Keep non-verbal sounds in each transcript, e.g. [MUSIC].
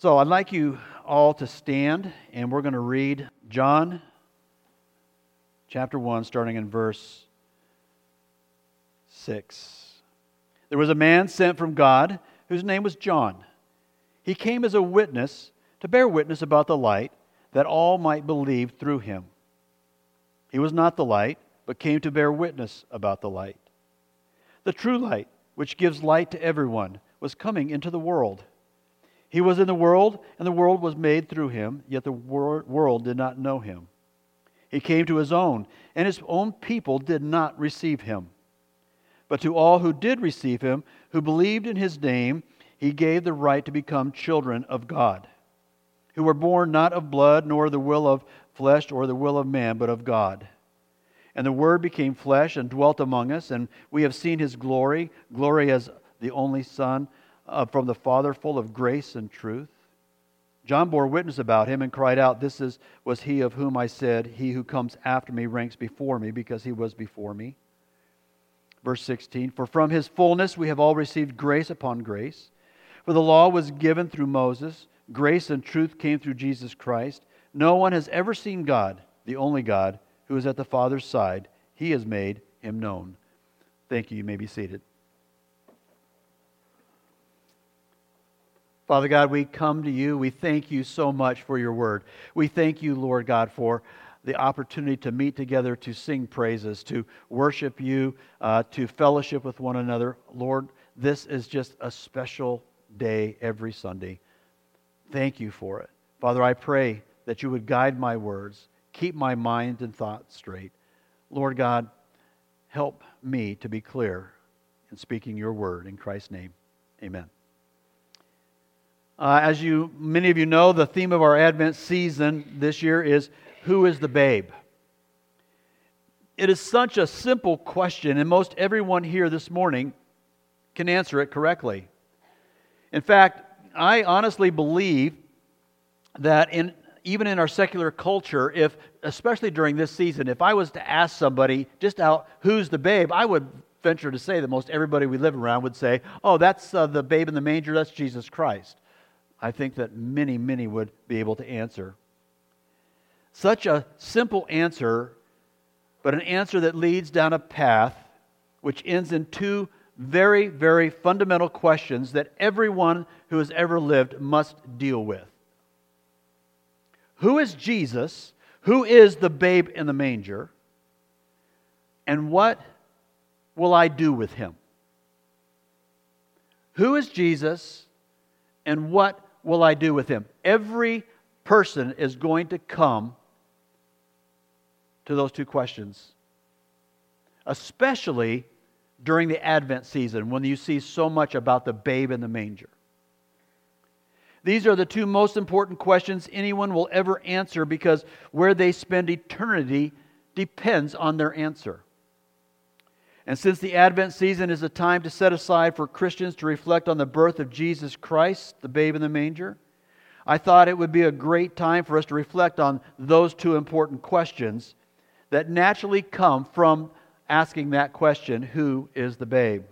So I'd like you all to stand, and we're going to read John chapter 1, starting in verse 6. There was a man sent from God whose name was John. He came as a witness to bear witness about the light, that all might believe through him. He was not the light, but came to bear witness about the light. The true light, which gives light to everyone, was coming into the world. He was in the world, and the world was made through him, yet the wor- world did not know him. He came to his own, and his own people did not receive him. But to all who did receive him, who believed in his name, he gave the right to become children of God, who were born not of blood, nor the will of flesh, or the will of man, but of God. And the Word became flesh and dwelt among us, and we have seen his glory, glory as the only Son uh, from the Father, full of grace and truth. John bore witness about him and cried out, This is, was he of whom I said, He who comes after me ranks before me, because he was before me. Verse 16 For from his fullness we have all received grace upon grace. For the law was given through Moses, grace and truth came through Jesus Christ. No one has ever seen God, the only God, who is at the Father's side. He has made him known. Thank you. You may be seated. Father God, we come to you. We thank you so much for your word. We thank you, Lord God, for the opportunity to meet together, to sing praises, to worship you, uh, to fellowship with one another. Lord, this is just a special day every Sunday. Thank you for it. Father, I pray that you would guide my words, keep my mind and thoughts straight. Lord God, help me to be clear in speaking your word. In Christ's name, amen. Uh, as you, many of you know, the theme of our Advent season this year is Who is the Babe? It is such a simple question, and most everyone here this morning can answer it correctly. In fact, I honestly believe that in even in our secular culture, if especially during this season, if I was to ask somebody just out who's the babe, I would venture to say that most everybody we live around would say, "Oh, that's uh, the babe in the manger. That's Jesus Christ." I think that many, many would be able to answer. Such a simple answer, but an answer that leads down a path which ends in two very, very fundamental questions that everyone who has ever lived must deal with. Who is Jesus? Who is the babe in the manger? And what will I do with him? Who is Jesus? And what will I do with him? Every person is going to come to those two questions, especially during the Advent season when you see so much about the babe in the manger. These are the two most important questions anyone will ever answer because where they spend eternity depends on their answer. And since the Advent season is a time to set aside for Christians to reflect on the birth of Jesus Christ, the babe in the manger, I thought it would be a great time for us to reflect on those two important questions that naturally come from asking that question who is the babe?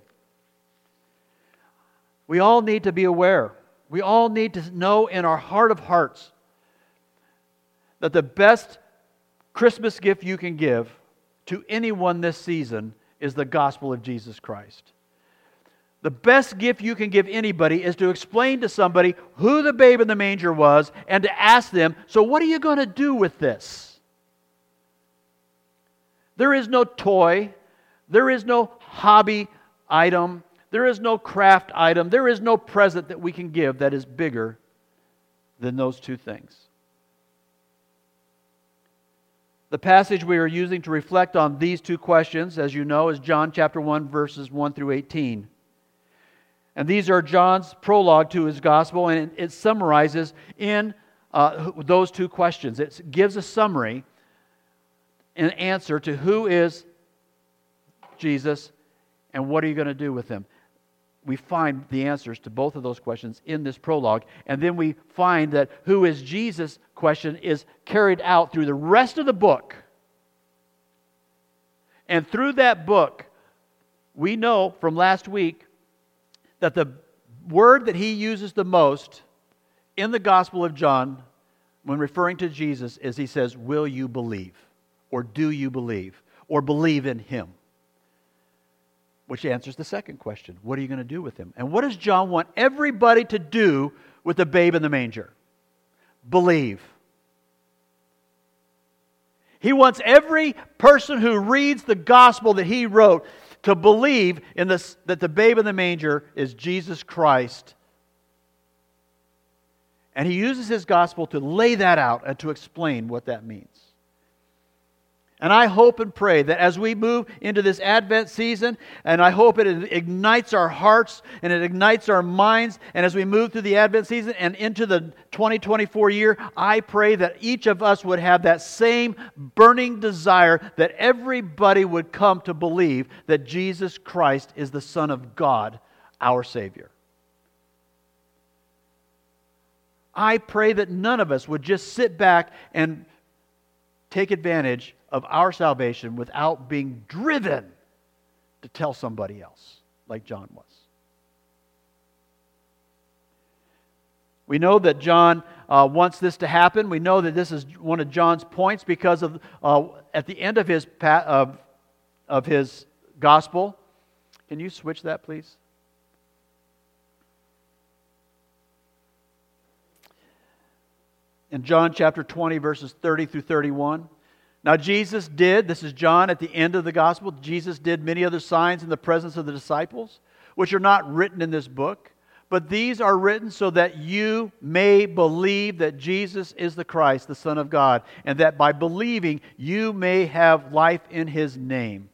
We all need to be aware. We all need to know in our heart of hearts that the best Christmas gift you can give to anyone this season is the gospel of Jesus Christ. The best gift you can give anybody is to explain to somebody who the babe in the manger was and to ask them, So, what are you going to do with this? There is no toy, there is no hobby item, there is no craft item, there is no present that we can give that is bigger than those two things. The passage we are using to reflect on these two questions, as you know, is John chapter 1, verses 1 through 18. And these are John's prologue to his gospel, and it, summarizes in uh, those two questions. It gives a summary, an answer to who is Jesus and what are you going to do with him we find the answers to both of those questions in this prologue. And then we find that who is Jesus question is carried out through the rest of the book. And through that book, we know from last week that the word that he uses the most in the Gospel of John, when referring to Jesus, is he says, Will you believe? Or do you believe? Or believe in him? Which answers the second question What are you going to do with him? And what does John want everybody to do with the babe in the manger? Believe. He wants every person who reads the gospel that he wrote to believe in this, that the babe in the manger is Jesus Christ. And he uses his gospel to lay that out and to explain what that means. And I hope and pray that as we move into this Advent season, and I hope it ignites our hearts and it ignites our minds, and as we move through the Advent season and into the 2024 year, I pray that each of us would have that same burning desire that everybody would come to believe that Jesus Christ is the Son of God, our Savior. I pray that none of us would just sit back and take advantage of our salvation without being driven to tell somebody else, like John was. We know that John uh, wants this to happen. We know that this is one of John's points because of uh, at the end of his pa- of, of his gospel. Can you switch that, please? In John chapter 20, verses 30 through 31. Now, Jesus did, this is John at the end of the gospel, Jesus did many other signs in the presence of the disciples, which are not written in this book, but these are written so that you may believe that Jesus is the Christ, the Son of God, and that by believing you may have life in his name.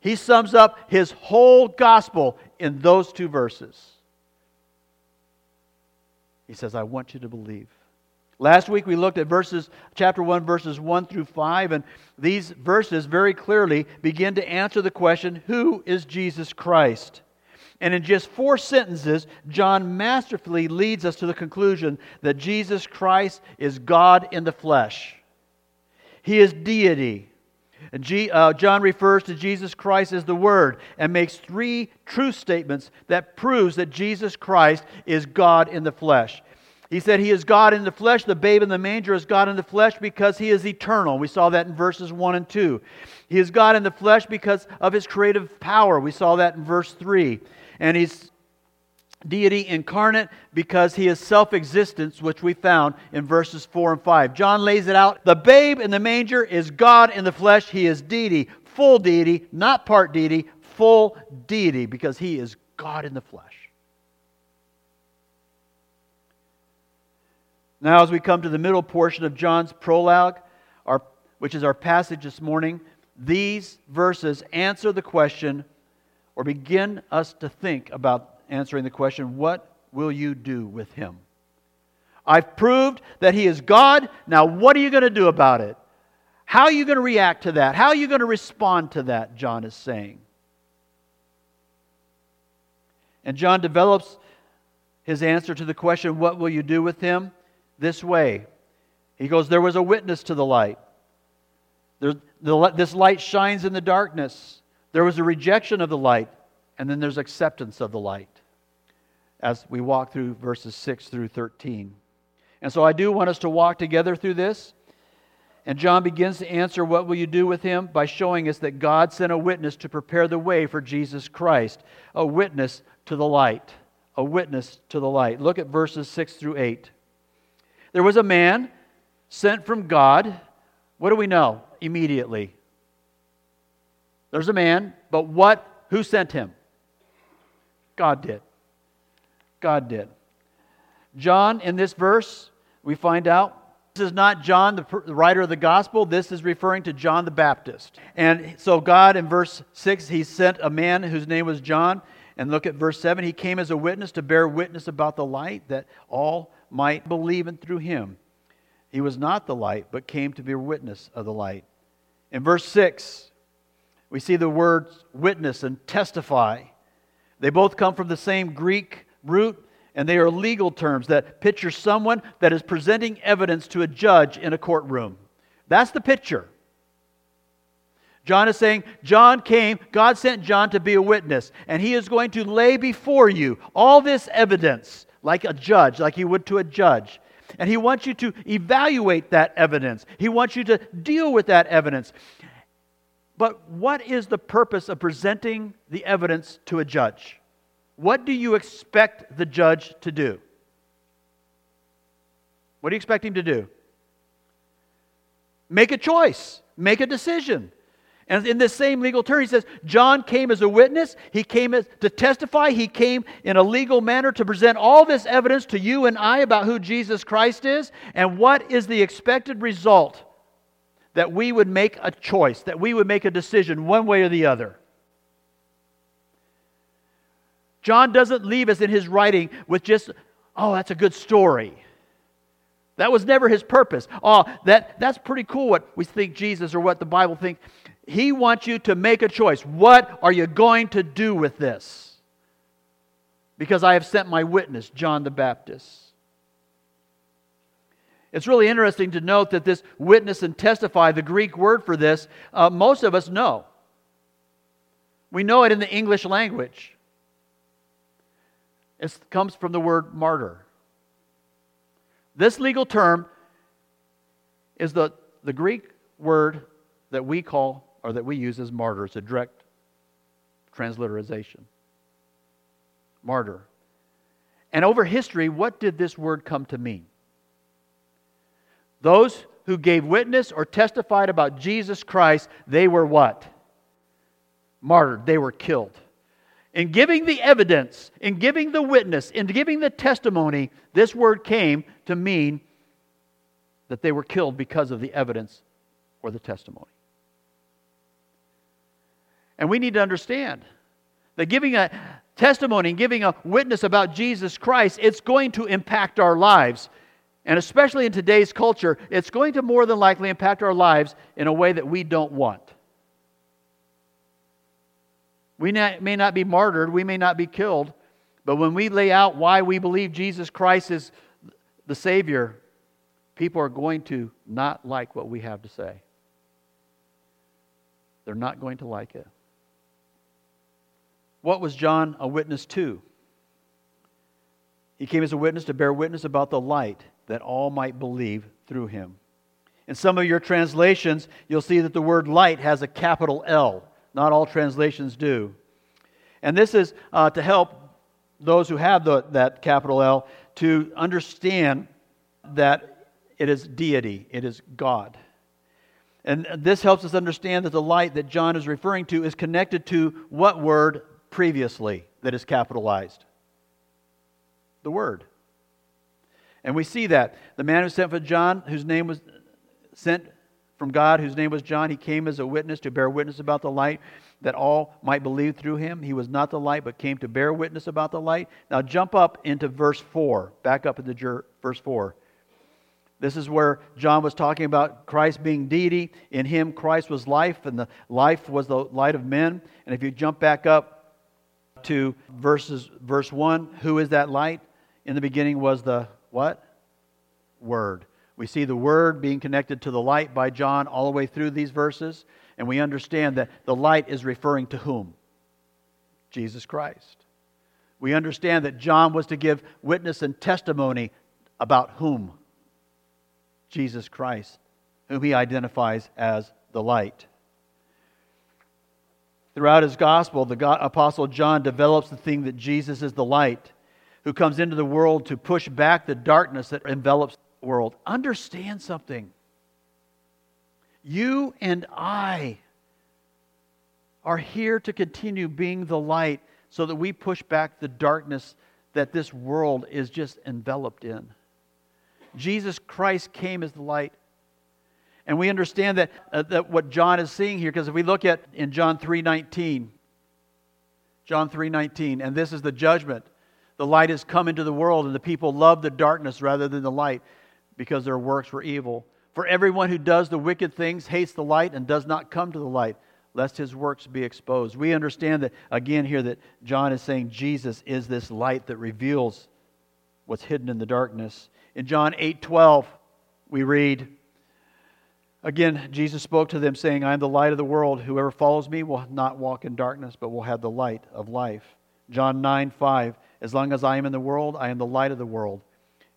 He sums up his whole gospel in those two verses. He says, I want you to believe. Last week we looked at verses, chapter 1, verses 1 through 5, and these verses very clearly begin to answer the question who is Jesus Christ? And in just four sentences, John masterfully leads us to the conclusion that Jesus Christ is God in the flesh. He is deity. G, uh, John refers to Jesus Christ as the Word and makes three true statements that proves that Jesus Christ is God in the flesh. He said he is God in the flesh. The babe in the manger is God in the flesh because he is eternal. We saw that in verses 1 and 2. He is God in the flesh because of his creative power. We saw that in verse 3. And he's deity incarnate because he is self existence, which we found in verses 4 and 5. John lays it out. The babe in the manger is God in the flesh. He is deity, full deity, not part deity, full deity because he is God in the flesh. Now, as we come to the middle portion of John's prologue, our, which is our passage this morning, these verses answer the question or begin us to think about answering the question what will you do with him? I've proved that he is God. Now, what are you going to do about it? How are you going to react to that? How are you going to respond to that? John is saying. And John develops his answer to the question, What will you do with him? This way. He goes, There was a witness to the light. There, the, this light shines in the darkness. There was a rejection of the light, and then there's acceptance of the light as we walk through verses 6 through 13. And so I do want us to walk together through this. And John begins to answer, What will you do with him? by showing us that God sent a witness to prepare the way for Jesus Christ, a witness to the light. A witness to the light. Look at verses 6 through 8. There was a man sent from God. What do we know immediately? There's a man, but what? Who sent him? God did. God did. John, in this verse, we find out this is not John, the writer of the gospel. This is referring to John the Baptist. And so, God, in verse 6, he sent a man whose name was John. And look at verse 7. He came as a witness to bear witness about the light that all might believe in through him. He was not the light, but came to be a witness of the light. In verse 6, we see the words witness and testify. They both come from the same Greek root, and they are legal terms that picture someone that is presenting evidence to a judge in a courtroom. That's the picture. John is saying, John came, God sent John to be a witness, and he is going to lay before you all this evidence like a judge, like he would to a judge. And He wants you to evaluate that evidence, He wants you to deal with that evidence. But what is the purpose of presenting the evidence to a judge? What do you expect the judge to do? What do you expect him to do? Make a choice, make a decision. And in this same legal term, he says, John came as a witness. He came as, to testify. He came in a legal manner to present all this evidence to you and I about who Jesus Christ is. And what is the expected result? That we would make a choice, that we would make a decision one way or the other. John doesn't leave us in his writing with just, oh, that's a good story. That was never his purpose. Oh, that, that's pretty cool what we think Jesus or what the Bible thinks. He wants you to make a choice. What are you going to do with this? Because I have sent my witness, John the Baptist. It's really interesting to note that this witness and testify, the Greek word for this, uh, most of us know. We know it in the English language. It comes from the word martyr. This legal term is the, the Greek word that we call or that we use as martyr. It's a direct transliteration. Martyr. And over history, what did this word come to mean? Those who gave witness or testified about Jesus Christ, they were what? Martyred. They were killed. In giving the evidence, in giving the witness, in giving the testimony, this word came to mean that they were killed because of the evidence or the testimony. And we need to understand that giving a testimony and giving a witness about Jesus Christ, it's going to impact our lives. And especially in today's culture, it's going to more than likely impact our lives in a way that we don't want. We may not be martyred, we may not be killed, but when we lay out why we believe Jesus Christ is the Savior, people are going to not like what we have to say. They're not going to like it. What was John a witness to? He came as a witness to bear witness about the light that all might believe through him. In some of your translations, you'll see that the word light has a capital L. Not all translations do. And this is uh, to help those who have the, that capital L to understand that it is deity, it is God. And this helps us understand that the light that John is referring to is connected to what word previously that is capitalized? The Word. And we see that. The man who sent for John, whose name was sent from God, whose name was John. He came as a witness to bear witness about the light, that all might believe through him. He was not the light, but came to bear witness about the light. Now jump up into verse 4. Back up into verse 4. This is where John was talking about Christ being deity. In him, Christ was life, and the life was the light of men. And if you jump back up to verses, verse 1, who is that light? In the beginning was the what? Word. We see the Word being connected to the light by John all the way through these verses, and we understand that the light is referring to whom? Jesus Christ. We understand that John was to give witness and testimony about whom? Jesus Christ, whom he identifies as the light. Throughout his gospel, the Apostle John develops the thing that Jesus is the light who comes into the world to push back the darkness that envelops the world. Understand something. You and I are here to continue being the light so that we push back the darkness that this world is just enveloped in. Jesus Christ came as the light. And we understand that, uh, that what John is seeing here, because if we look at in John 3.19, John 3.19, and this is the judgment. The light has come into the world, and the people love the darkness rather than the light because their works were evil. For everyone who does the wicked things hates the light and does not come to the light, lest his works be exposed. We understand that, again, here that John is saying Jesus is this light that reveals what's hidden in the darkness. In John 8 12, we read, Again, Jesus spoke to them, saying, I am the light of the world. Whoever follows me will not walk in darkness, but will have the light of life. John 9 5, As long as I am in the world, I am the light of the world.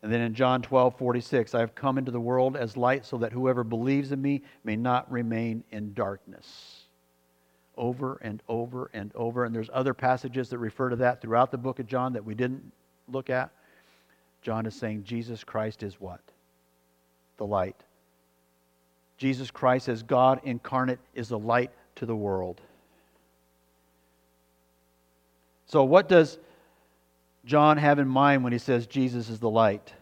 And then in John 12, 46, I have come into the world as light so that whoever believes in me may not remain in darkness. Over and over and over. And there's other passages that refer to that throughout the book of John that we didn't look at. John is saying Jesus Christ is what? The light. Jesus Christ, as God incarnate, is the light to the world. So, what does John have in mind when he says Jesus is the light?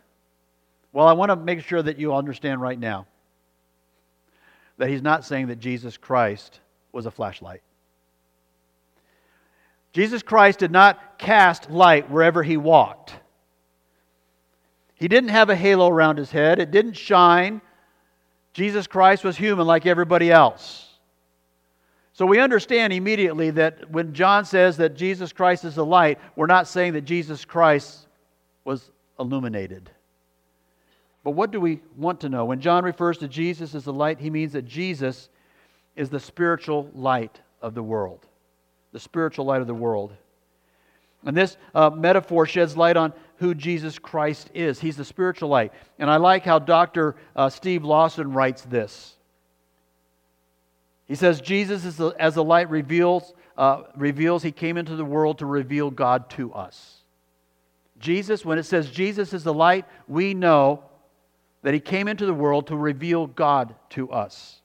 Well, I want to make sure that you understand right now that he's not saying that Jesus Christ was a flashlight. Jesus Christ did not cast light wherever he walked. He didn't have a halo around his head, it didn't shine. Jesus Christ was human like everybody else. So we understand immediately that when John says that Jesus Christ is the light, we're not saying that Jesus Christ was illuminated. But what do we want to know? When John refers to Jesus as the light, he means that Jesus is the spiritual light of the world. The spiritual light of the world. And this uh, metaphor sheds light on who Jesus Christ is. He's the spiritual light. And I like how Dr. Uh, Steve Lawson writes this. He says, Jesus, is the, as the light reveals, uh, reveals, he came into the world to reveal God to us. Jesus, when it says Jesus is the light, we know that he came into the world to reveal God to us.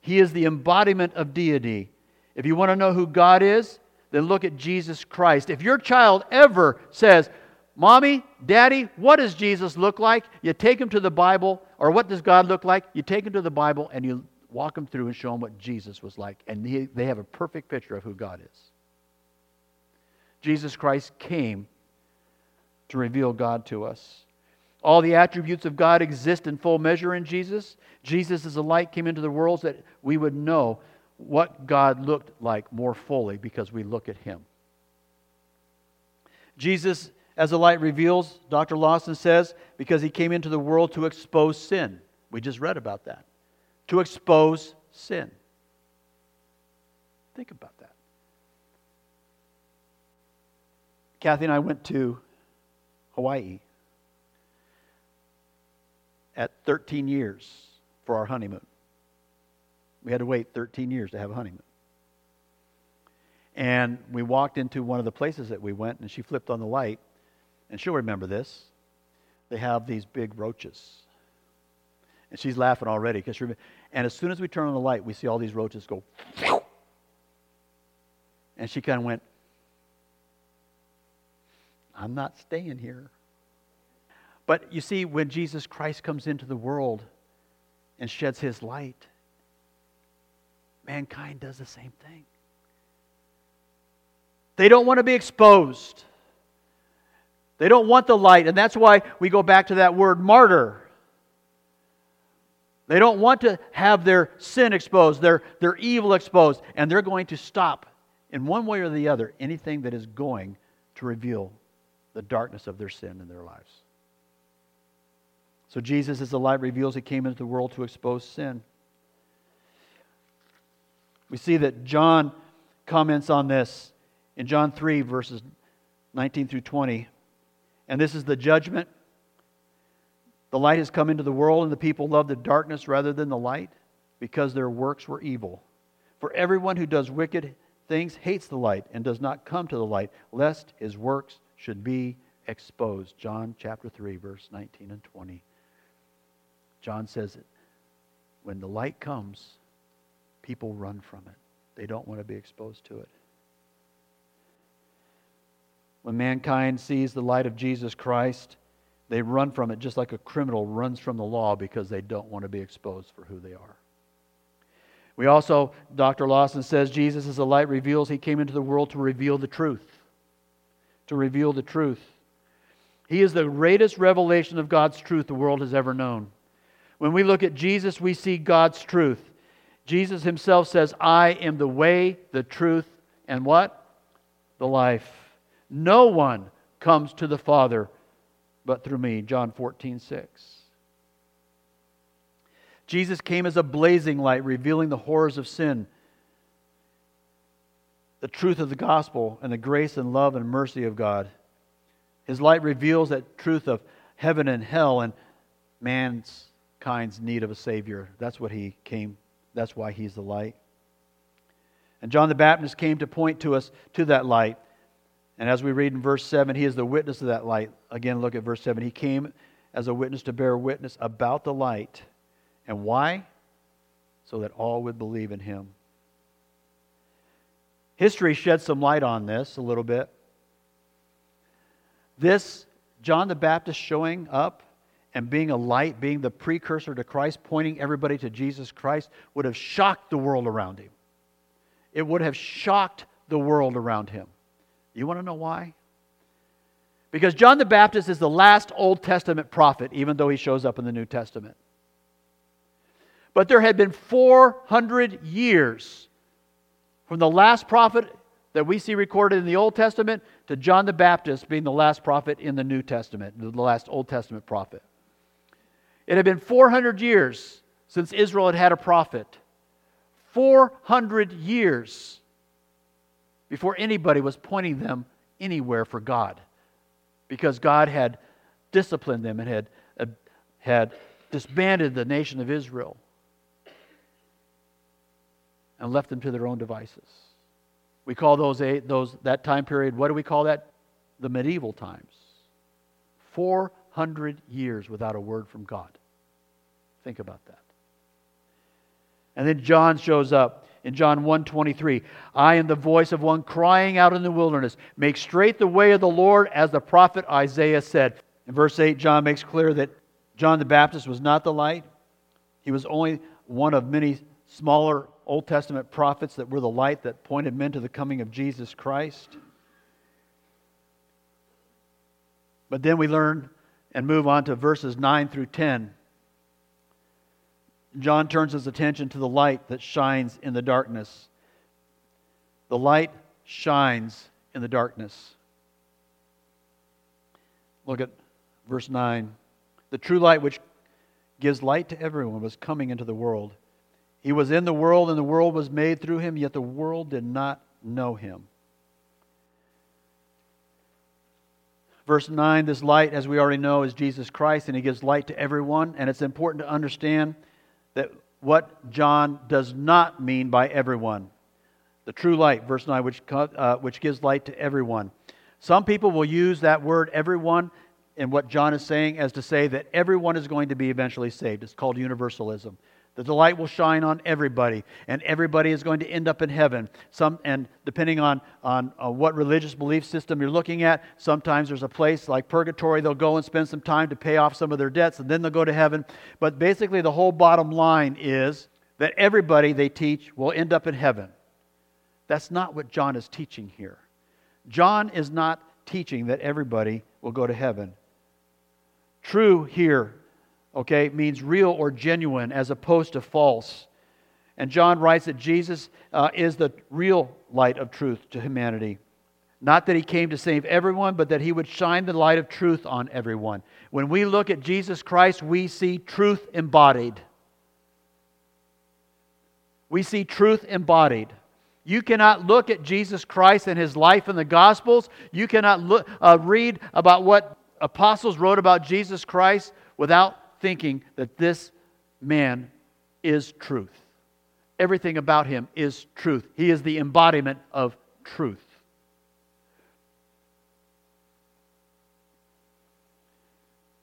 He is the embodiment of deity. If you want to know who God is, then look at Jesus Christ. If your child ever says, Mommy, Daddy, what does Jesus look like? You take him to the Bible, or what does God look like? You take him to the Bible and you walk them through and show them what Jesus was like. And he, they have a perfect picture of who God is. Jesus Christ came to reveal God to us. All the attributes of God exist in full measure in Jesus. Jesus as a light came into the world so that we would know what God looked like more fully because we look at him. Jesus as the light reveals, Dr. Lawson says, because he came into the world to expose sin. We just read about that to expose sin. Think about that. Kathy and I went to Hawaii at 13 years for our honeymoon. We had to wait 13 years to have a honeymoon. And we walked into one of the places that we went, and she flipped on the light, and she'll remember this. They have these big roaches. And she's laughing already because and as soon as we turn on the light, we see all these roaches go. And she kind of went, I'm not staying here. But you see, when Jesus Christ comes into the world and sheds his light, mankind does the same thing. They don't want to be exposed. They don't want the light. And that's why we go back to that word martyr. They don't want to have their sin exposed, their, their evil exposed, and they're going to stop in one way or the other anything that is going to reveal the darkness of their sin in their lives. So Jesus, as the light reveals, he came into the world to expose sin. We see that John comments on this in John 3, verses 19 through 20. And this is the judgment the light has come into the world, and the people love the darkness rather than the light because their works were evil. For everyone who does wicked things hates the light and does not come to the light, lest his works should be exposed. John chapter 3, verse 19 and 20. John says it. When the light comes, people run from it. They don't want to be exposed to it. When mankind sees the light of Jesus Christ, they run from it just like a criminal runs from the law because they don't want to be exposed for who they are. We also, Dr. Lawson says, Jesus as the light reveals, he came into the world to reveal the truth. To reveal the truth. He is the greatest revelation of God's truth the world has ever known. When we look at Jesus, we see God's truth. Jesus himself says, I am the way, the truth, and what? The life. No one comes to the Father but through me. John 14, 6. Jesus came as a blazing light, revealing the horrors of sin, the truth of the gospel, and the grace and love and mercy of God. His light reveals that truth of heaven and hell and mankind's need of a Savior. That's what he came, that's why he's the light. And John the Baptist came to point to us to that light. And as we read in verse 7, he is the witness of that light. Again, look at verse 7. He came as a witness to bear witness about the light. And why? So that all would believe in him. History sheds some light on this a little bit. This, John the Baptist showing up and being a light, being the precursor to Christ, pointing everybody to Jesus Christ, would have shocked the world around him. It would have shocked the world around him. You want to know why? Because John the Baptist is the last Old Testament prophet, even though he shows up in the New Testament. But there had been 400 years from the last prophet that we see recorded in the Old Testament to John the Baptist being the last prophet in the New Testament, the last Old Testament prophet. It had been 400 years since Israel had had a prophet. 400 years before anybody was pointing them anywhere for God because God had disciplined them and had, uh, had disbanded the nation of Israel and left them to their own devices. We call those, those that time period, what do we call that? The medieval times. 400 years without a word from God. Think about that. And then John shows up in John 1:23. I am the voice of one crying out in the wilderness, make straight the way of the Lord as the prophet Isaiah said. In verse 8 John makes clear that John the Baptist was not the light. He was only one of many smaller Old Testament prophets that were the light that pointed men to the coming of Jesus Christ. But then we learn and move on to verses 9 through 10. John turns his attention to the light that shines in the darkness. The light shines in the darkness. Look at verse 9. The true light which gives light to everyone was coming into the world. He was in the world, and the world was made through him, yet the world did not know him. Verse 9 this light, as we already know, is Jesus Christ, and he gives light to everyone. And it's important to understand that what John does not mean by everyone. The true light, verse 9, which, uh, which gives light to everyone. Some people will use that word everyone in what John is saying as to say that everyone is going to be eventually saved. It's called universalism that the light will shine on everybody and everybody is going to end up in heaven. Some and depending on, on, on what religious belief system you're looking at sometimes there's a place like purgatory they'll go and spend some time to pay off some of their debts and then they'll go to heaven. But basically the whole bottom line is that everybody they teach will end up in heaven. That's not what john is teaching here. John is not teaching that everybody will go to heaven. True here okay, means real or genuine as opposed to false. And John writes that Jesus uh, is the real light of truth to humanity. Not that he came to save everyone, but that he would shine the light of truth on everyone. When we look at Jesus Christ, we see truth embodied. We see truth embodied. You cannot look at Jesus Christ and his life in the Gospels. You cannot look, uh, read about what apostles wrote about Jesus Christ without thinking that this man is truth. Everything about him is truth. He is the embodiment of truth.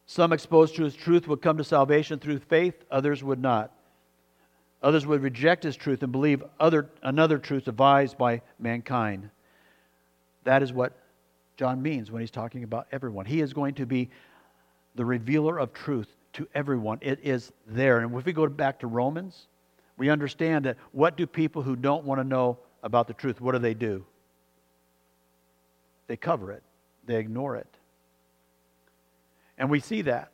Some exposed to his truth would come to salvation through faith, others would not. Others would reject his truth and believe other, another truth devised by mankind. That is what John means when he's talking about everyone. He is going to be the revealer of truth to everyone. It is there. And if we go back to Romans, we understand that what do people who don't want to know about the truth, what do they do? They cover it, they ignore it. And we see that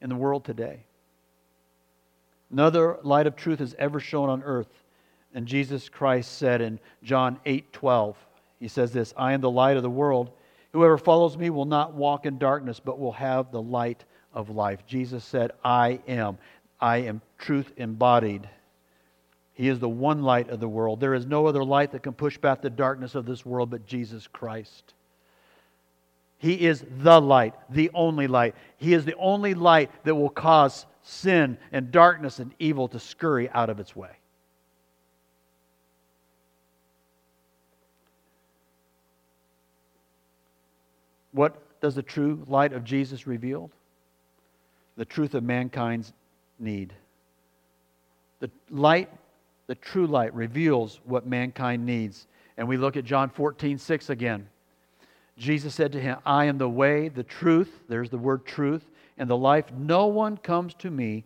in the world today. Another light of truth is ever shown on earth. And Jesus Christ said in John 8 12, He says this I am the light of the world. Whoever follows me will not walk in darkness, but will have the light of life. Jesus said, I am. I am truth embodied. He is the one light of the world. There is no other light that can push back the darkness of this world but Jesus Christ. He is the light, the only light. He is the only light that will cause sin and darkness and evil to scurry out of its way. What does the true light of Jesus reveal? The truth of mankind's need. The light, the true light, reveals what mankind needs. And we look at John 14, 6 again. Jesus said to him, I am the way, the truth, there's the word truth, and the life. No one comes to me,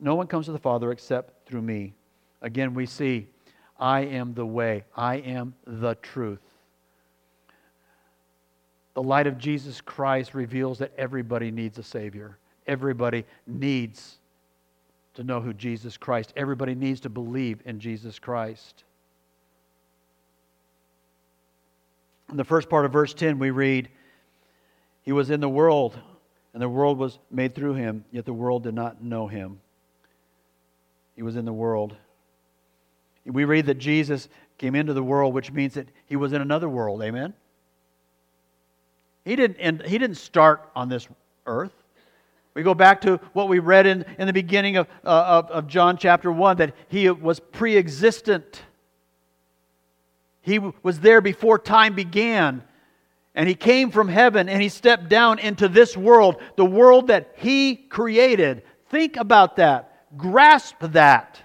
no one comes to the Father except through me. Again, we see, I am the way, I am the truth. The light of Jesus Christ reveals that everybody needs a Savior. Everybody needs to know who Jesus Christ. Everybody needs to believe in Jesus Christ. In the first part of verse 10, we read, He was in the world, and the world was made through him, yet the world did not know him. He was in the world. We read that Jesus came into the world, which means that he was in another world. Amen? He didn't, he didn't start on this earth. We go back to what we read in, in the beginning of, uh, of, of John chapter 1 that he was pre existent. He was there before time began. And he came from heaven and he stepped down into this world, the world that he created. Think about that. Grasp that.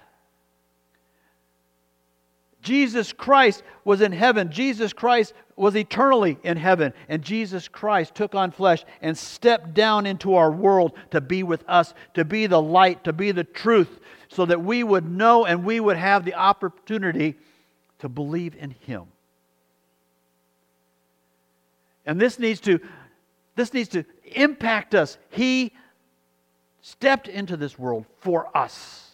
Jesus Christ was in heaven. Jesus Christ was eternally in heaven. And Jesus Christ took on flesh and stepped down into our world to be with us, to be the light, to be the truth, so that we would know and we would have the opportunity to believe in him. And this needs to this needs to impact us. He stepped into this world for us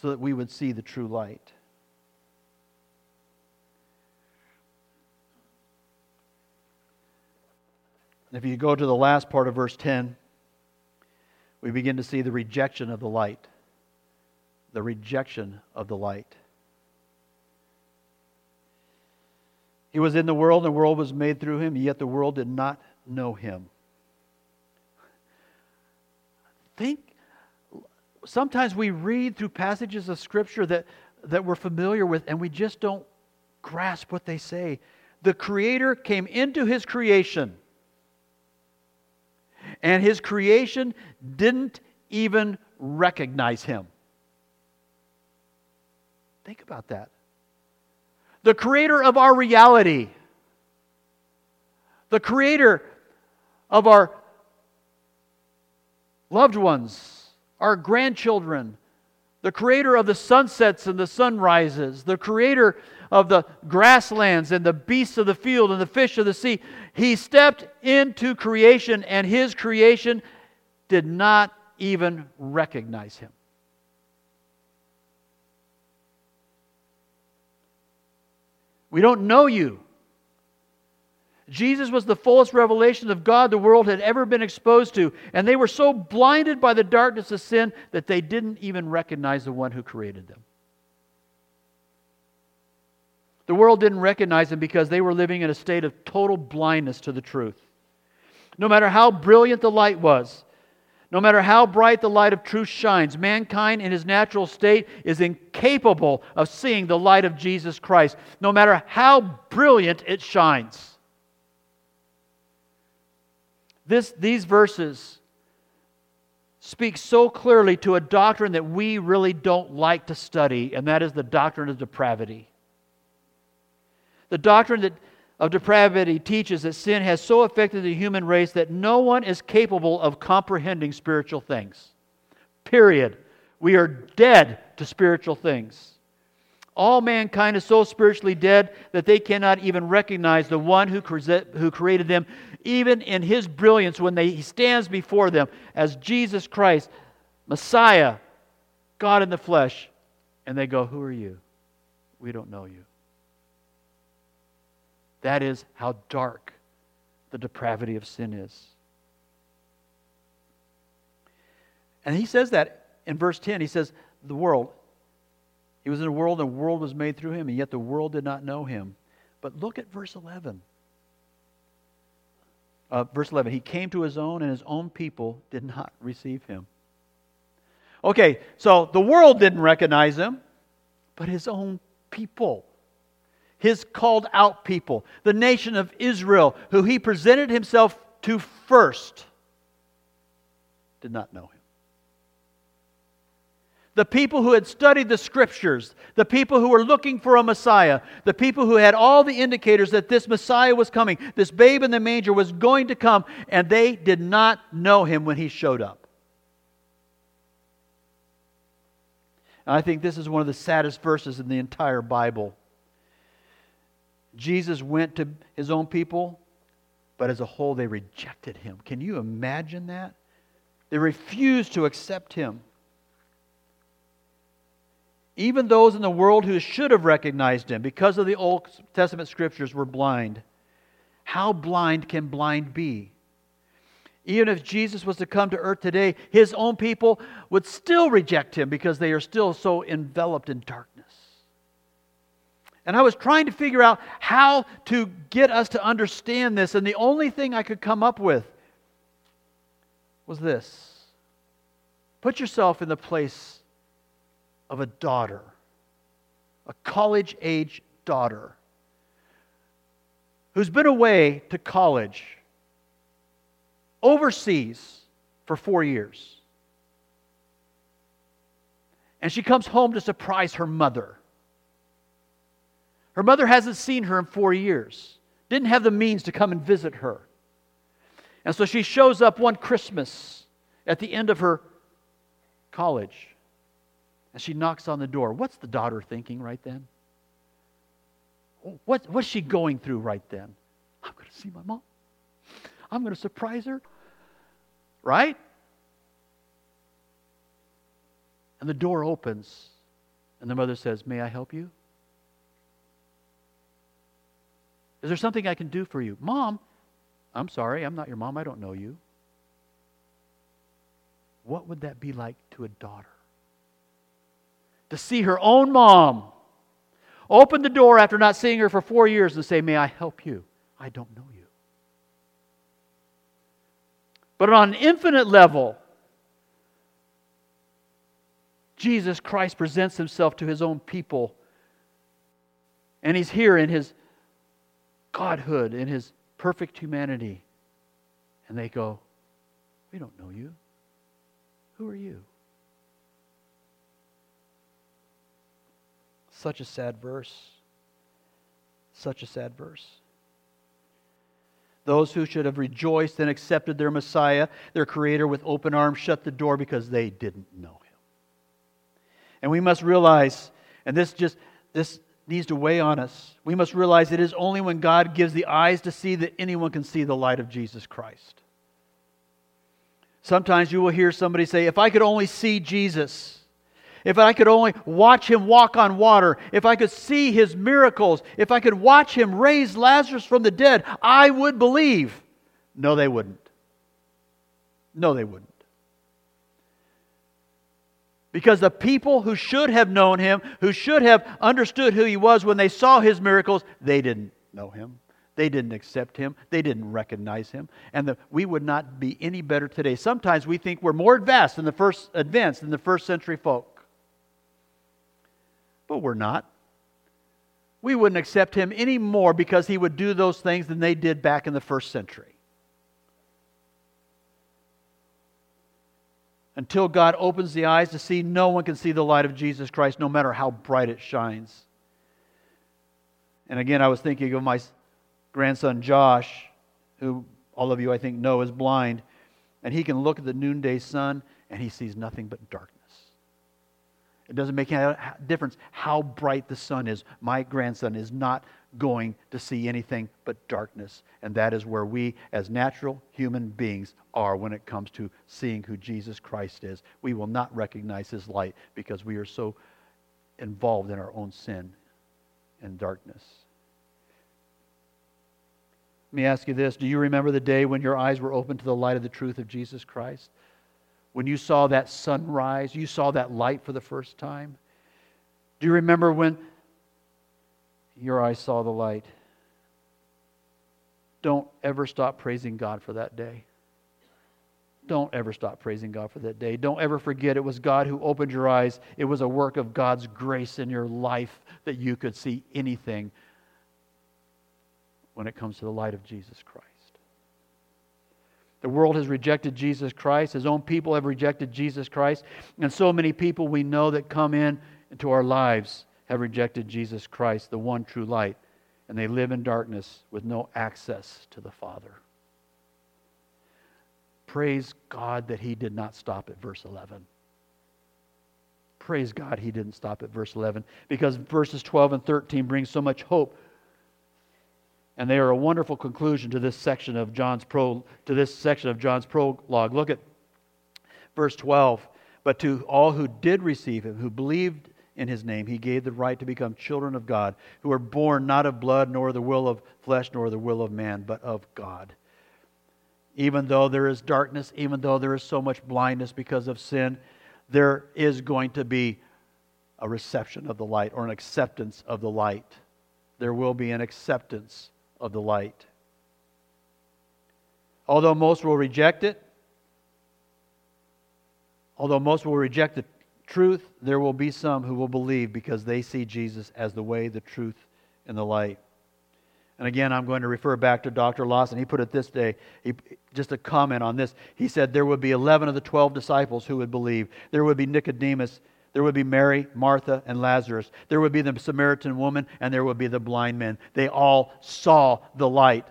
so that we would see the true light. If you go to the last part of verse 10, we begin to see the rejection of the light the rejection of the light. He was in the world, and the world was made through him, yet the world did not know him. Think, sometimes we read through passages of Scripture that, that we're familiar with, and we just don't grasp what they say. The Creator came into His creation, and His creation didn't even recognize Him. Think about that. The creator of our reality, the creator of our loved ones, our grandchildren, the creator of the sunsets and the sunrises, the creator of the grasslands and the beasts of the field and the fish of the sea. He stepped into creation, and his creation did not even recognize him. We don't know you. Jesus was the fullest revelation of God the world had ever been exposed to, and they were so blinded by the darkness of sin that they didn't even recognize the one who created them. The world didn't recognize him because they were living in a state of total blindness to the truth. No matter how brilliant the light was, no matter how bright the light of truth shines, mankind in his natural state is incapable of seeing the light of Jesus Christ, no matter how brilliant it shines. This, these verses speak so clearly to a doctrine that we really don't like to study, and that is the doctrine of depravity. The doctrine that of depravity teaches that sin has so affected the human race that no one is capable of comprehending spiritual things. Period. We are dead to spiritual things. All mankind is so spiritually dead that they cannot even recognize the one who, who created them, even in his brilliance when they, he stands before them as Jesus Christ, Messiah, God in the flesh. And they go, Who are you? We don't know you. That is how dark the depravity of sin is. And he says that in verse 10. He says, The world, he was in the world, and the world was made through him, and yet the world did not know him. But look at verse 11. Uh, verse 11, he came to his own, and his own people did not receive him. Okay, so the world didn't recognize him, but his own people, his called out people, the nation of Israel, who he presented himself to first, did not know him the people who had studied the scriptures, the people who were looking for a Messiah, the people who had all the indicators that this Messiah was coming, this babe in the manger was going to come, and they did not know him when he showed up. And I think this is one of the saddest verses in the entire Bible. Jesus went to his own people, but as a whole, they rejected him. Can you imagine that? They refused to accept him. Even those in the world who should have recognized him because of the Old Testament scriptures were blind. How blind can blind be? Even if Jesus was to come to earth today, his own people would still reject him because they are still so enveloped in darkness. And I was trying to figure out how to get us to understand this, and the only thing I could come up with was this put yourself in the place of a daughter, a college age daughter, who's been away to college overseas for four years. And she comes home to surprise her mother. Her mother hasn't seen her in four years, didn't have the means to come and visit her. And so she shows up one Christmas at the end of her college. And she knocks on the door. What's the daughter thinking right then? What, what's she going through right then? I'm going to see my mom. I'm going to surprise her. Right? And the door opens, and the mother says, May I help you? Is there something I can do for you? Mom, I'm sorry, I'm not your mom. I don't know you. What would that be like to a daughter? To see her own mom open the door after not seeing her for four years and say, May I help you? I don't know you. But on an infinite level, Jesus Christ presents himself to his own people. And he's here in his godhood, in his perfect humanity. And they go, We don't know you. Who are you? Such a sad verse. Such a sad verse. Those who should have rejoiced and accepted their Messiah, their Creator, with open arms, shut the door because they didn't know Him. And we must realize, and this just this needs to weigh on us. We must realize it is only when God gives the eyes to see that anyone can see the light of Jesus Christ. Sometimes you will hear somebody say, If I could only see Jesus if I could only watch him walk on water, if I could see his miracles, if I could watch him raise Lazarus from the dead, I would believe. No, they wouldn't. No, they wouldn't. Because the people who should have known him, who should have understood who he was when they saw his miracles, they didn't know him. They didn't accept him. They didn't recognize him. And the, we would not be any better today. Sometimes we think we're more advanced than the first advanced than the first century folk but we're not. We wouldn't accept him any more because he would do those things than they did back in the first century. Until God opens the eyes to see, no one can see the light of Jesus Christ, no matter how bright it shines. And again, I was thinking of my grandson Josh, who all of you I think know is blind, and he can look at the noonday sun and he sees nothing but darkness. It doesn't make any difference how bright the sun is. My grandson is not going to see anything but darkness. And that is where we, as natural human beings, are when it comes to seeing who Jesus Christ is. We will not recognize his light because we are so involved in our own sin and darkness. Let me ask you this Do you remember the day when your eyes were opened to the light of the truth of Jesus Christ? When you saw that sunrise, you saw that light for the first time? Do you remember when your eyes saw the light? don't ever stop praising God for that day. Don't ever stop praising God for that day. Don't ever forget it was God who opened your eyes. It was a work of God's grace in your life that you could see anything when it comes to the light of Jesus Christ. The world has rejected Jesus Christ. His own people have rejected Jesus Christ. And so many people we know that come in into our lives have rejected Jesus Christ, the one true light. And they live in darkness with no access to the Father. Praise God that He did not stop at verse 11. Praise God He didn't stop at verse 11 because verses 12 and 13 bring so much hope and they are a wonderful conclusion to this section of John's pro to this section of John's prologue. Look at verse 12. But to all who did receive him, who believed in his name, he gave the right to become children of God, who are born not of blood, nor the will of flesh, nor the will of man, but of God. Even though there is darkness, even though there is so much blindness because of sin, there is going to be a reception of the light or an acceptance of the light. There will be an acceptance of the light. Although most will reject it, although most will reject the truth, there will be some who will believe because they see Jesus as the way, the truth, and the light. And again, I'm going to refer back to Dr. Lawson. He put it this day, he, just a comment on this. He said there would be 11 of the 12 disciples who would believe. There would be Nicodemus there would be Mary, Martha, and Lazarus. There would be the Samaritan woman, and there would be the blind men. They all saw the light.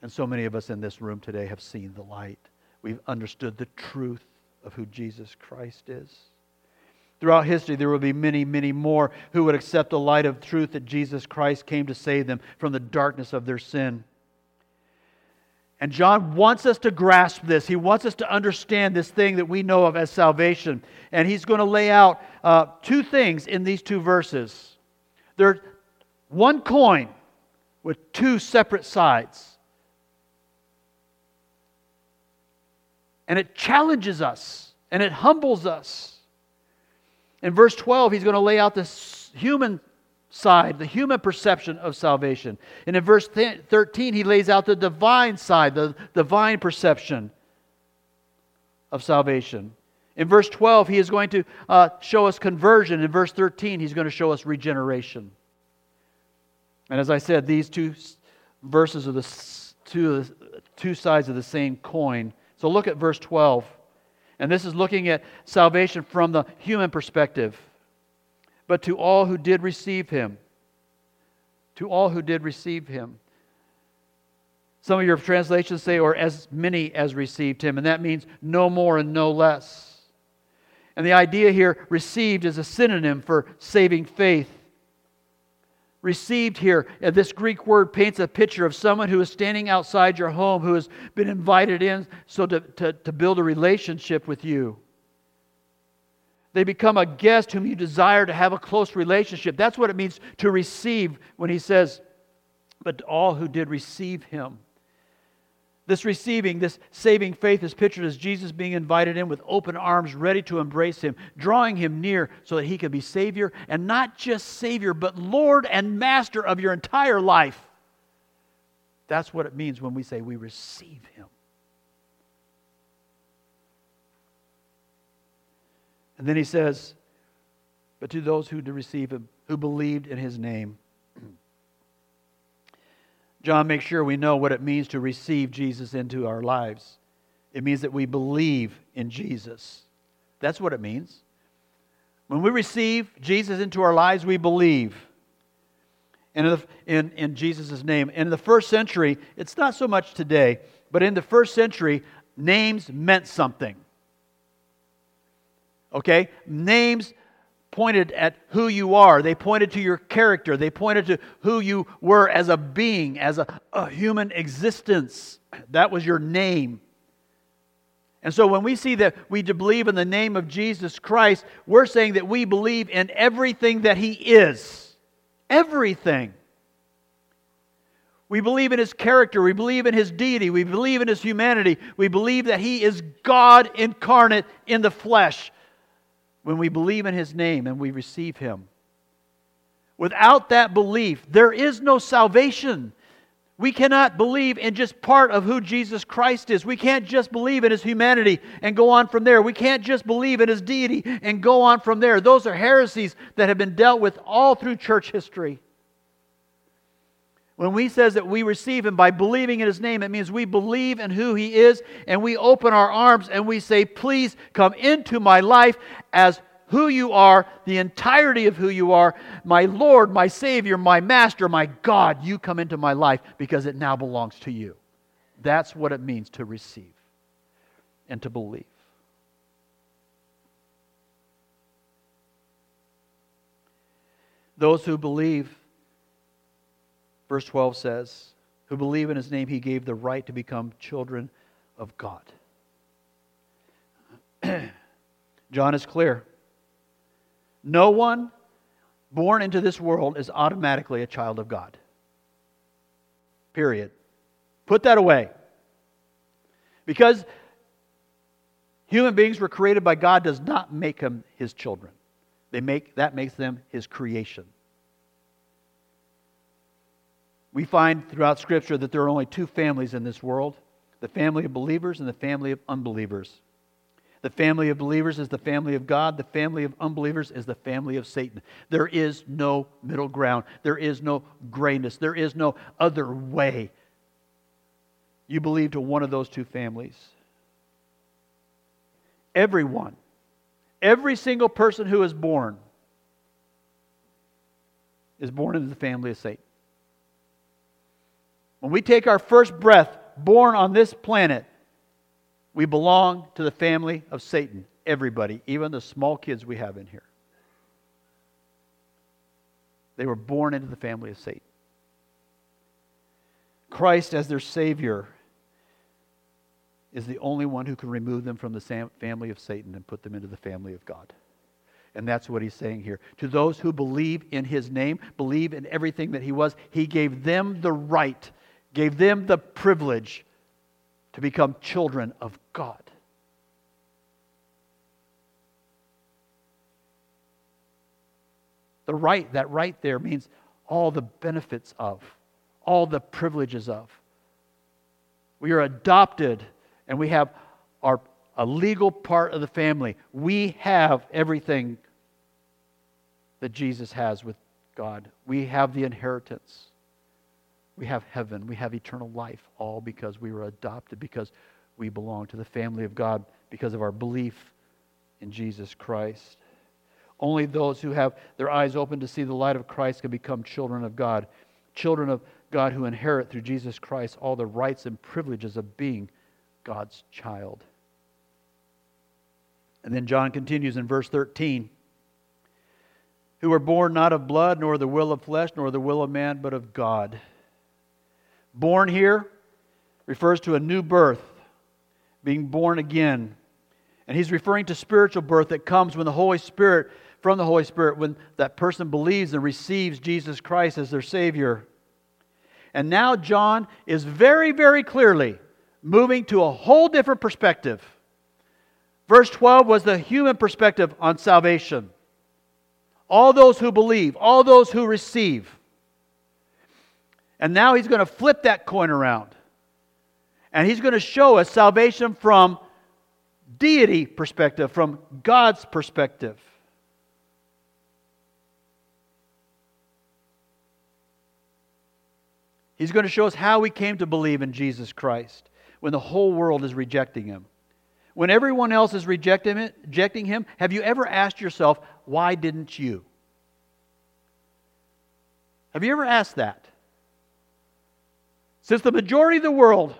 And so many of us in this room today have seen the light. We've understood the truth of who Jesus Christ is. Throughout history, there will be many, many more who would accept the light of truth that Jesus Christ came to save them from the darkness of their sin. And John wants us to grasp this. He wants us to understand this thing that we know of as salvation. And he's going to lay out uh, two things in these two verses. They're one coin with two separate sides. And it challenges us and it humbles us. In verse 12, he's going to lay out this human side, the human perception of salvation. And in verse 13, he lays out the divine side, the divine perception of salvation. In verse 12, he is going to uh, show us conversion. In verse 13, he's going to show us regeneration. And as I said, these two verses are the two, two sides of the same coin. So look at verse 12. And this is looking at salvation from the human perspective but to all who did receive him. To all who did receive him. Some of your translations say, or as many as received him, and that means no more and no less. And the idea here, received, is a synonym for saving faith. Received here, and this Greek word paints a picture of someone who is standing outside your home, who has been invited in so to, to, to build a relationship with you. They become a guest whom you desire to have a close relationship. That's what it means to receive when he says, But all who did receive him. This receiving, this saving faith is pictured as Jesus being invited in with open arms, ready to embrace him, drawing him near so that he can be Savior, and not just Savior, but Lord and Master of your entire life. That's what it means when we say we receive him. And then he says, But to those who did receive him, who believed in his name. [CLEARS THROAT] John makes sure we know what it means to receive Jesus into our lives. It means that we believe in Jesus. That's what it means. When we receive Jesus into our lives, we believe in, in, in Jesus' name. And in the first century, it's not so much today, but in the first century, names meant something. Okay? Names pointed at who you are. They pointed to your character. They pointed to who you were as a being, as a, a human existence. That was your name. And so when we see that we believe in the name of Jesus Christ, we're saying that we believe in everything that He is. Everything. We believe in His character. We believe in His deity. We believe in His humanity. We believe that He is God incarnate in the flesh when we believe in his name and we receive him, Without that belief, there is no salvation. We cannot believe in just part of who Jesus Christ is. We can't just believe in his humanity and go on from there. We can't just believe in his deity and go on from there. Those are heresies that have been dealt with all through church history. When we says that we receive him by believing in his name, it means we believe in who he is and we open our arms and we say, "Please come into my life as who you are, the entirety of who you are, my Lord, my Savior, my Master, my God, you come into my life because it now belongs to you. That's what it means to receive and to believe. Those who believe, verse 12 says, who believe in his name, he gave the right to become children of God. [CLEARS THROAT] John is clear. No one born into this world is automatically a child of God. Period. Put that away. Because human beings were created by God does not make them his children. They make that makes them his creation. We find throughout scripture that there are only two families in this world, the family of believers and the family of unbelievers. The family of believers is the family of God. The family of unbelievers is the family of Satan. There is no middle ground. There is no grayness. There is no other way. You believe to one of those two families. Everyone, every single person who is born, is born into the family of Satan. When we take our first breath, born on this planet, we belong to the family of Satan, everybody, even the small kids we have in here. They were born into the family of Satan. Christ, as their Savior, is the only one who can remove them from the family of Satan and put them into the family of God. And that's what he's saying here. To those who believe in his name, believe in everything that he was, he gave them the right, gave them the privilege to become children of God. The right, that right there means all the benefits of, all the privileges of. We are adopted and we have our a legal part of the family. We have everything that Jesus has with God. We have the inheritance. We have heaven. We have eternal life, all because we were adopted, because we belong to the family of God, because of our belief in Jesus Christ. Only those who have their eyes open to see the light of Christ can become children of God. Children of God who inherit through Jesus Christ all the rights and privileges of being God's child. And then John continues in verse 13 who were born not of blood, nor the will of flesh, nor the will of man, but of God. Born here refers to a new birth, being born again. And he's referring to spiritual birth that comes when the Holy Spirit, from the Holy Spirit, when that person believes and receives Jesus Christ as their Savior. And now John is very, very clearly moving to a whole different perspective. Verse 12 was the human perspective on salvation. All those who believe, all those who receive. And now he's going to flip that coin around. And he's going to show us salvation from deity perspective, from God's perspective. He's going to show us how we came to believe in Jesus Christ when the whole world is rejecting him. When everyone else is rejecting him, have you ever asked yourself, why didn't you? Have you ever asked that? Since the majority of the world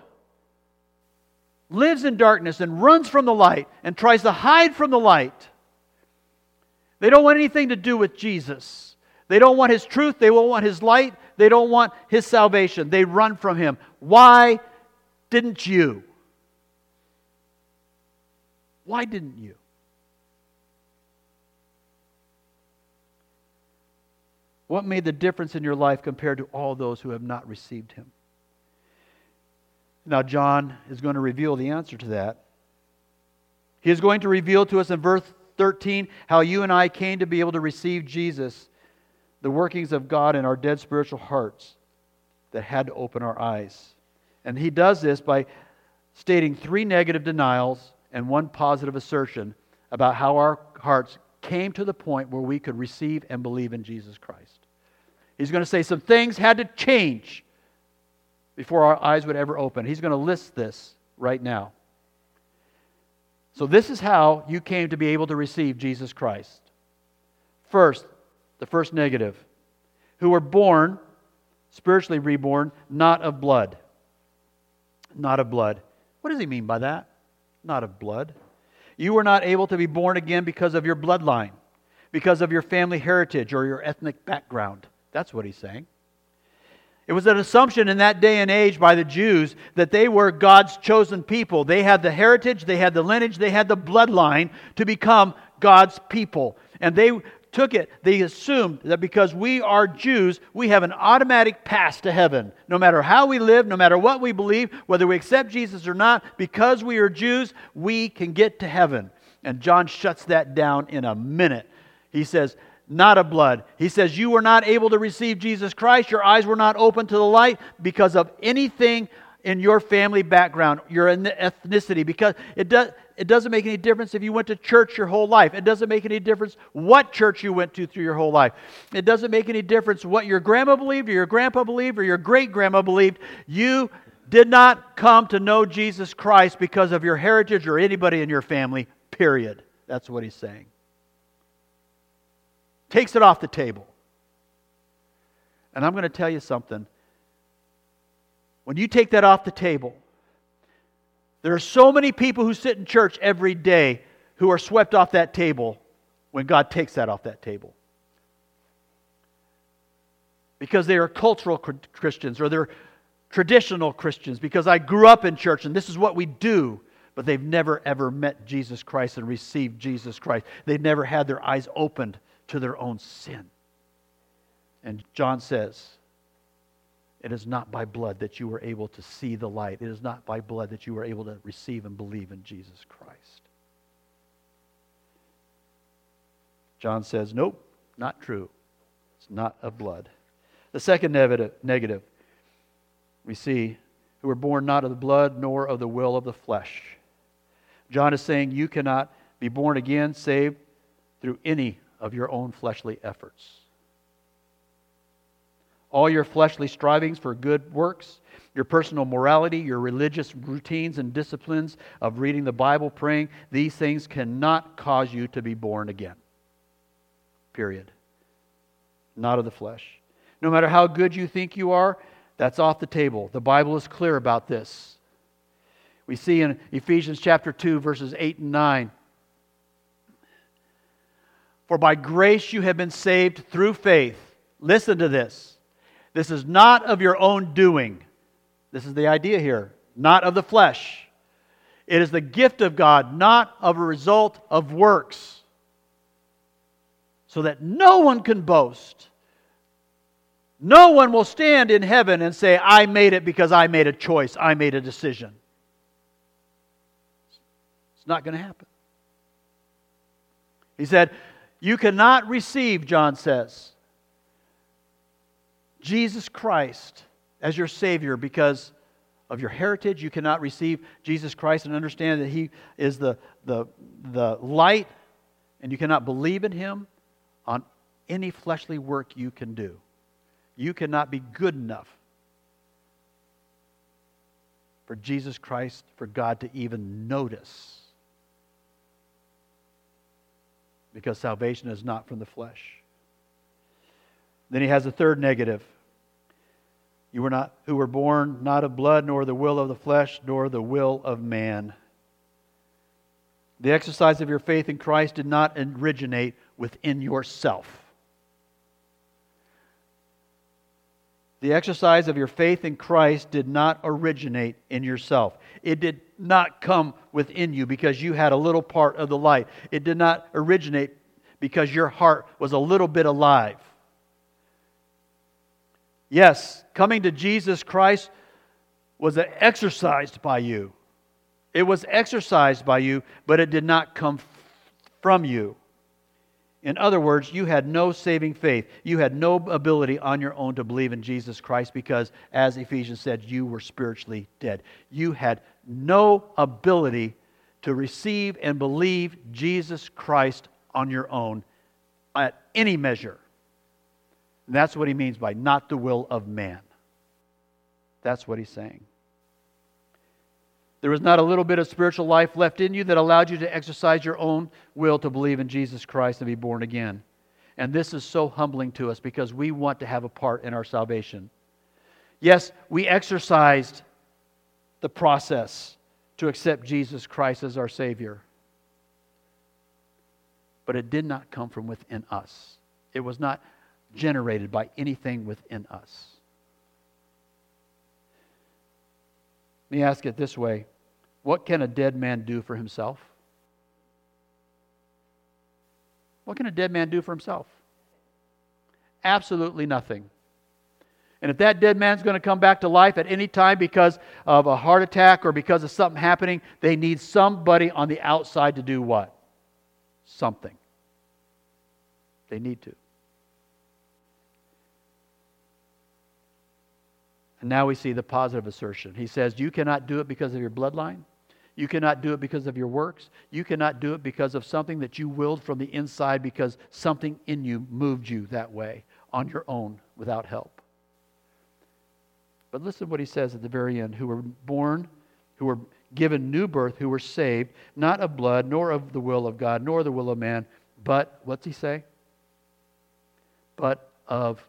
lives in darkness and runs from the light and tries to hide from the light, they don't want anything to do with Jesus. They don't want his truth. They don't want his light. They don't want his salvation. They run from him. Why didn't you? Why didn't you? What made the difference in your life compared to all those who have not received him? Now, John is going to reveal the answer to that. He is going to reveal to us in verse 13 how you and I came to be able to receive Jesus the workings of God in our dead spiritual hearts that had to open our eyes. And he does this by stating three negative denials and one positive assertion about how our hearts came to the point where we could receive and believe in Jesus Christ. He's going to say some things had to change before our eyes would ever open. He's going to list this right now. So, this is how you came to be able to receive Jesus Christ. First, the first negative who were born, spiritually reborn, not of blood. Not of blood. What does he mean by that? Not of blood. You were not able to be born again because of your bloodline, because of your family heritage or your ethnic background. That's what he's saying. It was an assumption in that day and age by the Jews that they were God's chosen people. They had the heritage, they had the lineage, they had the bloodline to become God's people. And they took it, they assumed that because we are Jews, we have an automatic pass to heaven. No matter how we live, no matter what we believe, whether we accept Jesus or not, because we are Jews, we can get to heaven. And John shuts that down in a minute. He says, not of blood. He says, You were not able to receive Jesus Christ. Your eyes were not open to the light because of anything in your family background, your ethnicity, because it does. It doesn't make any difference if you went to church your whole life. It doesn't make any difference what church you went to through your whole life. It doesn't make any difference what your grandma believed or your grandpa believed or your great grandma believed. You did not come to know Jesus Christ because of your heritage or anybody in your family, period. That's what he's saying. Takes it off the table. And I'm going to tell you something. When you take that off the table, there are so many people who sit in church every day who are swept off that table when God takes that off that table. Because they are cultural Christians or they're traditional Christians, because I grew up in church and this is what we do, but they've never ever met Jesus Christ and received Jesus Christ. They've never had their eyes opened to their own sin. And John says, it is not by blood that you were able to see the light. It is not by blood that you were able to receive and believe in Jesus Christ. John says, nope, not true. It's not of blood. The second negative, we see, who were born not of the blood nor of the will of the flesh. John is saying you cannot be born again, saved through any of your own fleshly efforts all your fleshly strivings for good works, your personal morality, your religious routines and disciplines of reading the Bible, praying, these things cannot cause you to be born again. Period. Not of the flesh. No matter how good you think you are, that's off the table. The Bible is clear about this. We see in Ephesians chapter 2, verses 8 and 9. For by grace you have been saved through faith. Listen to this this is not of your own doing. This is the idea here, not of the flesh. It is the gift of God, not of a result of works, so that no one can boast. No one will stand in heaven and say, I made it because I made a choice, I made a decision. It's not going to happen. He said, You cannot receive, John says, Jesus Christ as your Savior because of your heritage. You cannot receive Jesus Christ and understand that He is the, the, the light, and you cannot believe in Him on any fleshly work you can do. You cannot be good enough for Jesus Christ, for God to even notice. Because salvation is not from the flesh. Then he has a third negative. You were not who were born not of blood, nor the will of the flesh, nor the will of man. The exercise of your faith in Christ did not originate within yourself. The exercise of your faith in Christ did not originate in yourself. It did not come within you because you had a little part of the light. It did not originate because your heart was a little bit alive. Yes, coming to Jesus Christ was exercised by you. It was exercised by you, but it did not come from you. In other words, you had no saving faith. You had no ability on your own to believe in Jesus Christ because, as Ephesians said, you were spiritually dead. You had no ability to receive and believe Jesus Christ on your own at any measure. And that's what he means by not the will of man. That's what he's saying. There was not a little bit of spiritual life left in you that allowed you to exercise your own will to believe in Jesus Christ and be born again. And this is so humbling to us because we want to have a part in our salvation. Yes, we exercised the process to accept Jesus Christ as our Savior. But it did not come from within us, it was not generated by anything within us. Let me ask it this way What can a dead man do for himself? What can a dead man do for himself? Absolutely nothing. And if that dead man's going to come back to life at any time because of a heart attack or because of something happening, they need somebody on the outside to do what? Something. They need to. And now we see the positive assertion. He says, You cannot do it because of your bloodline. You cannot do it because of your works. You cannot do it because of something that you willed from the inside because something in you moved you that way on your own without help. But listen to what he says at the very end who were born, who were given new birth, who were saved, not of blood, nor of the will of God, nor the will of man, but, what's he say? But of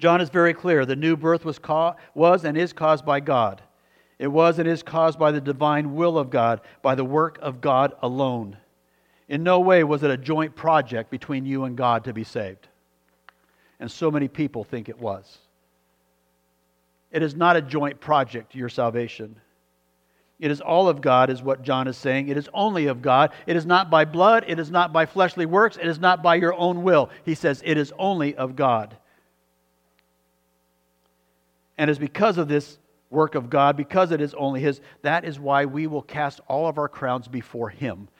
John is very clear. The new birth was, ca- was and is caused by God. It was and is caused by the divine will of God, by the work of God alone. In no way was it a joint project between you and God to be saved. And so many people think it was. It is not a joint project, your salvation. It is all of God, is what John is saying. It is only of God. It is not by blood. It is not by fleshly works. It is not by your own will. He says it is only of God. And it's because of this work of God, because it is only His, that is why we will cast all of our crowns before Him.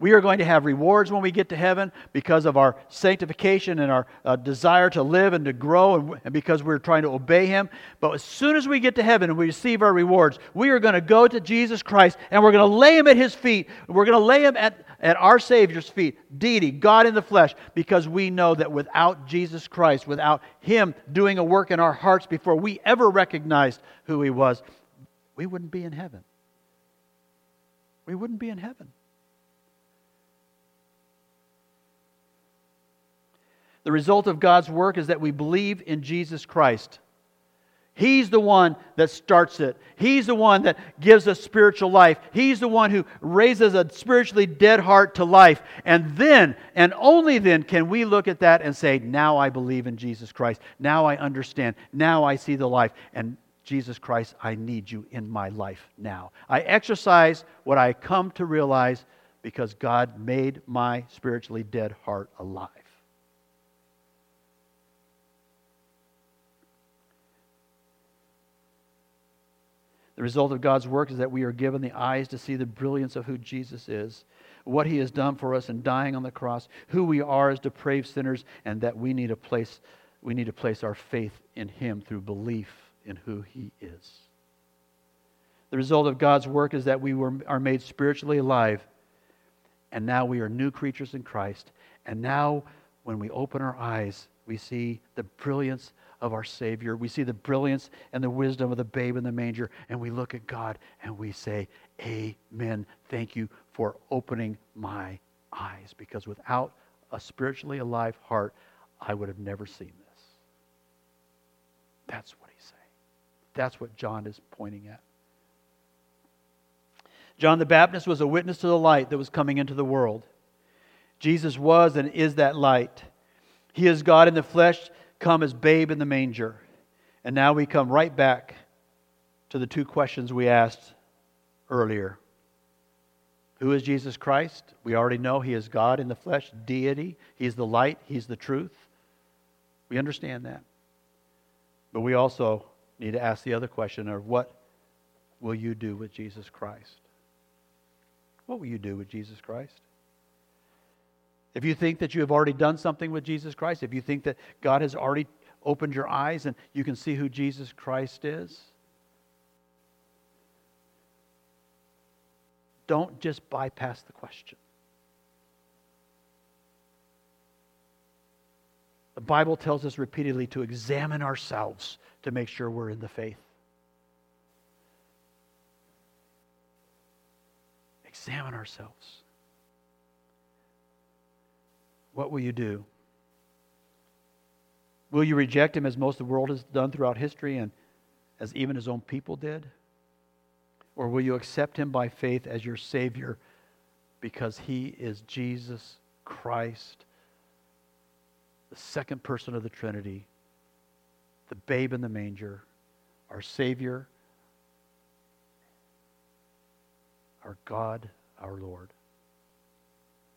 We are going to have rewards when we get to heaven because of our sanctification and our uh, desire to live and to grow, and, and, because we're trying to obey Him. But as soon as we get to heaven and we receive our rewards, we are going to go to Jesus Christ and we're going to lay Him at His feet. We're going to lay Him at at our Savior's feet, deity, God in the flesh, because we know that without Jesus Christ, without Him doing a work in our hearts before we ever recognized who He was, we wouldn't be in heaven. We wouldn't be in heaven. The result of God's work is that we believe in Jesus Christ. He's the one that starts it. He's the one that gives us spiritual life. He's the one who raises a spiritually dead heart to life. And then, and only then, can we look at that and say, Now I believe in Jesus Christ. Now I understand. Now I see the life. And Jesus Christ, I need you in my life now. I exercise what I come to realize because God made my spiritually dead heart alive. The result of God's work is that we are given the eyes to see the brilliance of who Jesus is, what he has done for us in dying on the cross, who we are as depraved sinners, and that we need to place, we need to place our faith in him through belief in who he is. The result of God's work is that we were, are made spiritually alive, and now we are new creatures in Christ. And now, when we open our eyes, we see the brilliance of our Savior. We see the brilliance and the wisdom of the babe in the manger, and we look at God and we say, Amen. Thank you for opening my eyes, because without a spiritually alive heart, I would have never seen this. That's what he's saying. That's what John is pointing at. John the Baptist was a witness to the light that was coming into the world. Jesus was and is that light. He is God in the flesh come as babe in the manger. And now we come right back to the two questions we asked earlier. Who is Jesus Christ? We already know he is God in the flesh, deity. He's the light, he's the truth. We understand that. But we also need to ask the other question of what will you do with Jesus Christ? what will you do with Jesus Christ? If you think that you have already done something with Jesus Christ, if you think that God has already opened your eyes and you can see who Jesus Christ is, don't just bypass the question. The Bible tells us repeatedly to examine ourselves to make sure we're in the faith. Examine ourselves. What will you do? Will you reject him as most of the world has done throughout history and as even his own people did? Or will you accept him by faith as your Savior because he is Jesus Christ, the second person of the Trinity, the babe in the manger, our Savior, our God, our Lord.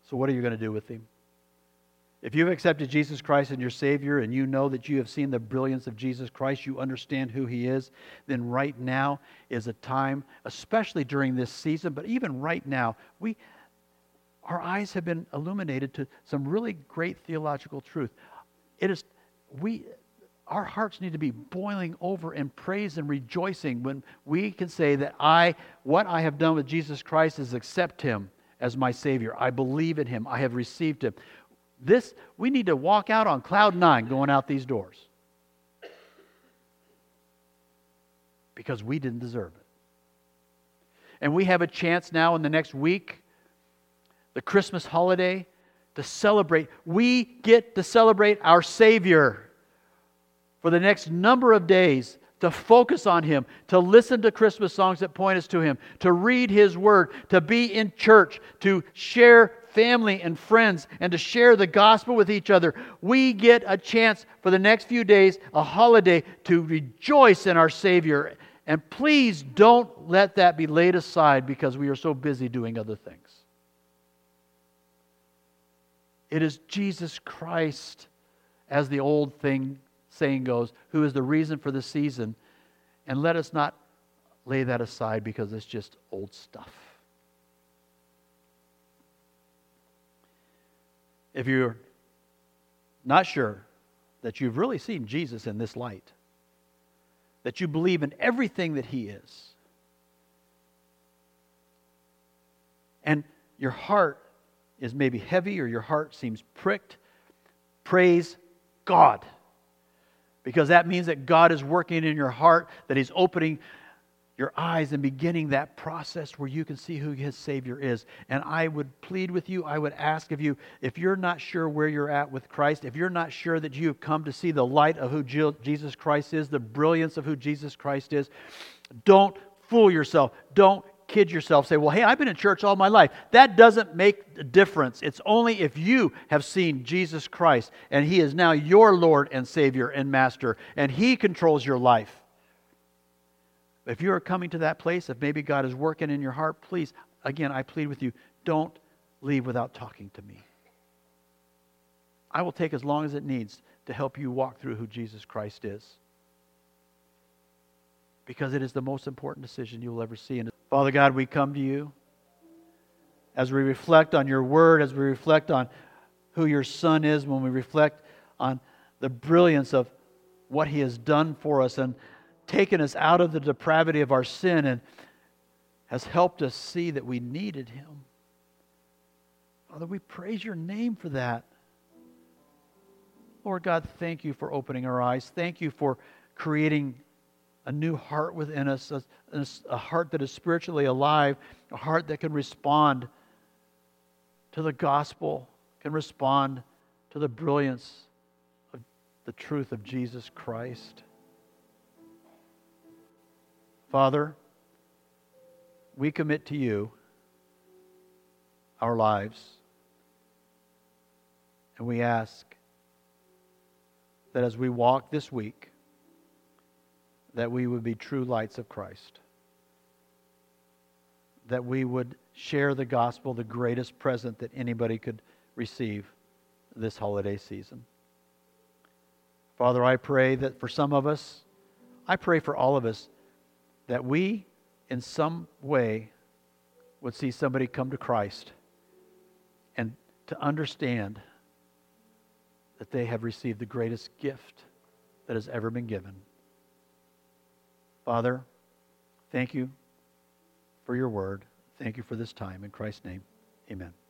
So, what are you going to do with Him? If you've accepted Jesus Christ as your Savior and you know that you have seen the brilliance of Jesus Christ, you understand who He is, then right now is a time, especially during this season, but even right now, we, our eyes have been illuminated to some really great theological truth. It is, we, our hearts need to be boiling over in praise and rejoicing when we can say that I, what I have done with Jesus Christ is accept him as my Savior. I believe in him. I have received him. This, we need to walk out on cloud nine going out these doors. Because we didn't deserve it. And we have a chance now in the next week, the Christmas holiday, to celebrate. We get to celebrate our Savior for the next number of days to focus on Him, to listen to Christmas songs that point us to Him, to read His Word, to be in church, to share family and friends, and to share the gospel with each other. We get a chance for the next few days, a holiday, to rejoice in our Savior. And please don't let that be laid aside because we are so busy doing other things. It is Jesus Christ, as the old thing saying goes, who is the reason for the season. And let us not lay that aside because it's just old stuff. If you're not sure that you've really seen Jesus in this light, that you believe in everything that he is, and your heart is maybe heavy or your heart seems pricked, praise God. Because that means that God is working in your heart, that He's opening your eyes and beginning that process where you can see who His Savior is. And I would plead with you, I would ask of you, if you're not sure where you're at with Christ, if you're not sure that you have come to see the light of who Jesus Christ is, the brilliance of who Jesus Christ is, don't fool yourself. Don't kid yourself, say, well, hey, I've been in church all my life. That doesn't make a difference. It's only if you have seen Jesus Christ and He is now your Lord and Savior and Master, and He controls your life. If you are coming to that place, if maybe God is working in your heart, please, again, I plead with you, don't leave without talking to me. I will take as long as it needs to help you walk through who Jesus Christ is. Because it is the most important decision you will ever see. And Father God, we come to you as we reflect on your word, as we reflect on who your Son is, when we reflect on the brilliance of what he has done for us and taken us out of the depravity of our sin and has helped us see that we needed him. Father, we praise your name for that. Lord God, thank you for opening our eyes. Thank you for creating a new heart within us, a, a, heart that is spiritually alive, a heart that can respond to the gospel, can respond to the brilliance of the truth of Jesus Christ. Father, we commit to you our lives, and we ask that as we walk this week, that we would be true lights of Christ. That we would share the gospel, the greatest present that anybody could receive this holiday season. Father, I pray that for some of us, I pray for all of us, that we, in some way, would see somebody come to Christ and to understand that they have received the greatest gift that has ever been given. Father, thank you for your word. Thank you for this time. In Christ's name, amen.